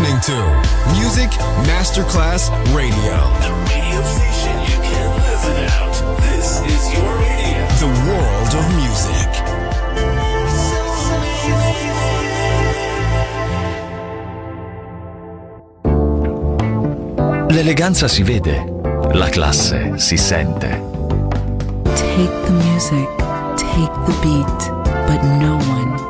listening to Music Masterclass Radio. The radio station you can't live without. This is your radio. The world of music. L'eleganza si vede, la classe si sente. Take the music, take the beat, but no one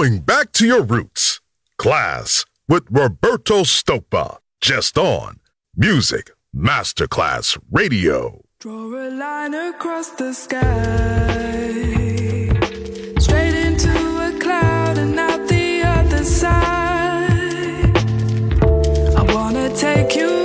Going back to your roots. Klass with Roberto Stoppa. Just on Music Masterclass Radio. Draw a line across the sky. Straight into a cloud and out the other side. I wanna take you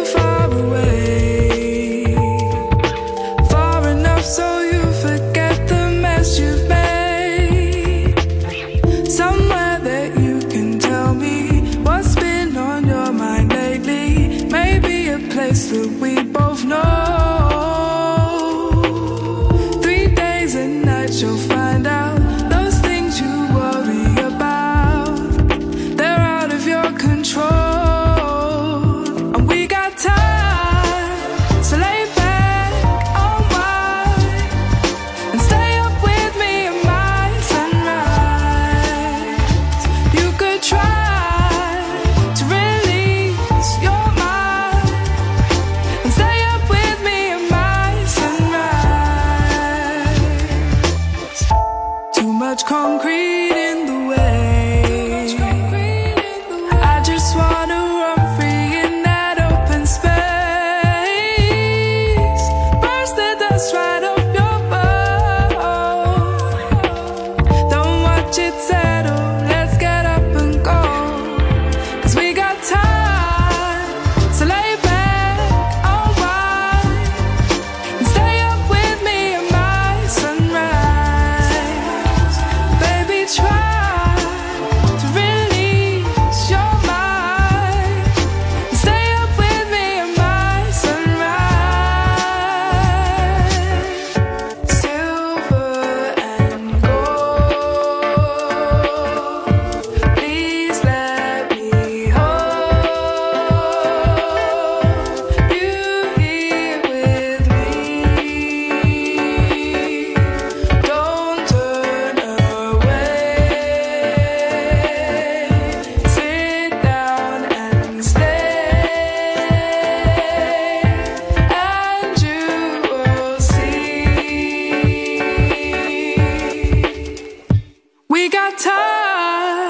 got time.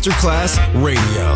Masterclass Radio,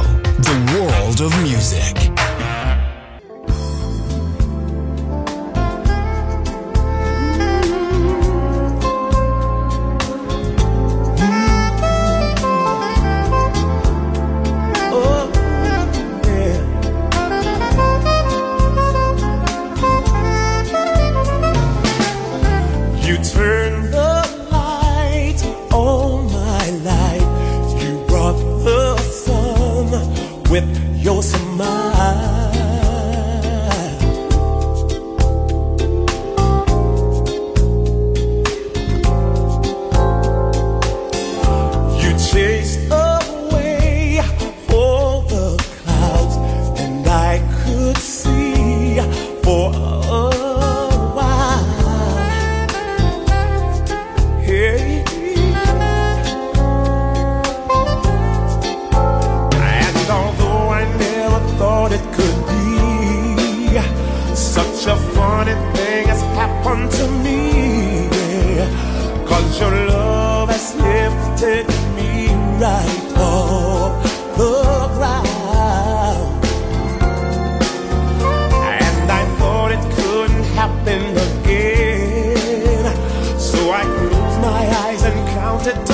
to